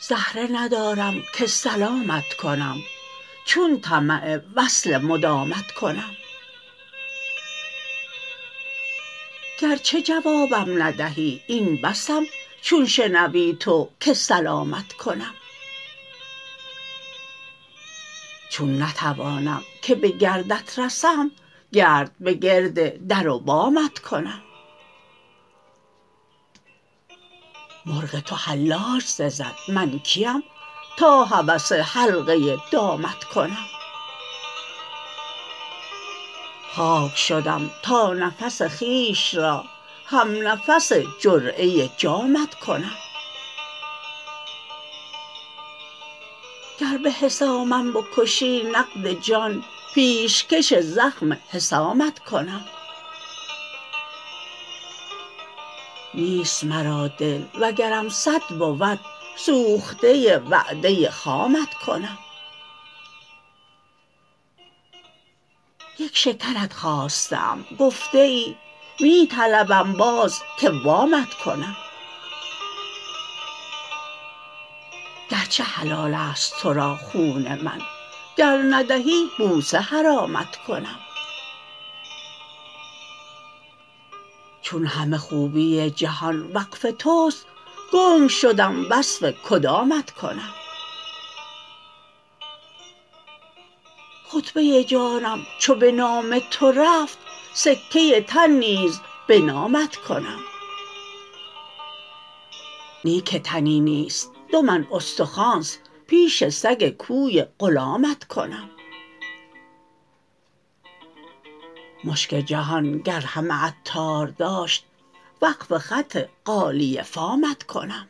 زهره ندارم که سلامت کنم چون طمع وصل مدامت کنم. گرچه جوابم ندهی این بسم چون شنوی تو که سلامت کنم. چون نتوانم که به گردت رسم گرد به گرد در و بامت کنم. مرغ تو حلاج سزد من کیم تا هوس حلقه دامت کنم. خاک شدم تا نفس خویش را همنفس جرعه جامت کنم. گر به حسامم بکشی نقد جان پیشکش زخم حسامت کنم. نیست مرا دل وگرم صد بود سوخته وعده خامت کنم. یک شکرت خاسته ام گفته ای می طلبم باز که وامت کنم. گرچه حلال است ترا خون من گر ندهی بوسه حرامت کنم چون همه خوبی جهان وقف توست گنگ شدم وصف کدامت کنم خطبه جانم چو به نام تو رفت سکه تن نیز به نامت کنم نی که تنی نیست دو من استخوانست پیش سگ کوی غلامت کنم. مشک جهان گر همه عطار داشت وقف خط غالیه فامت کنم.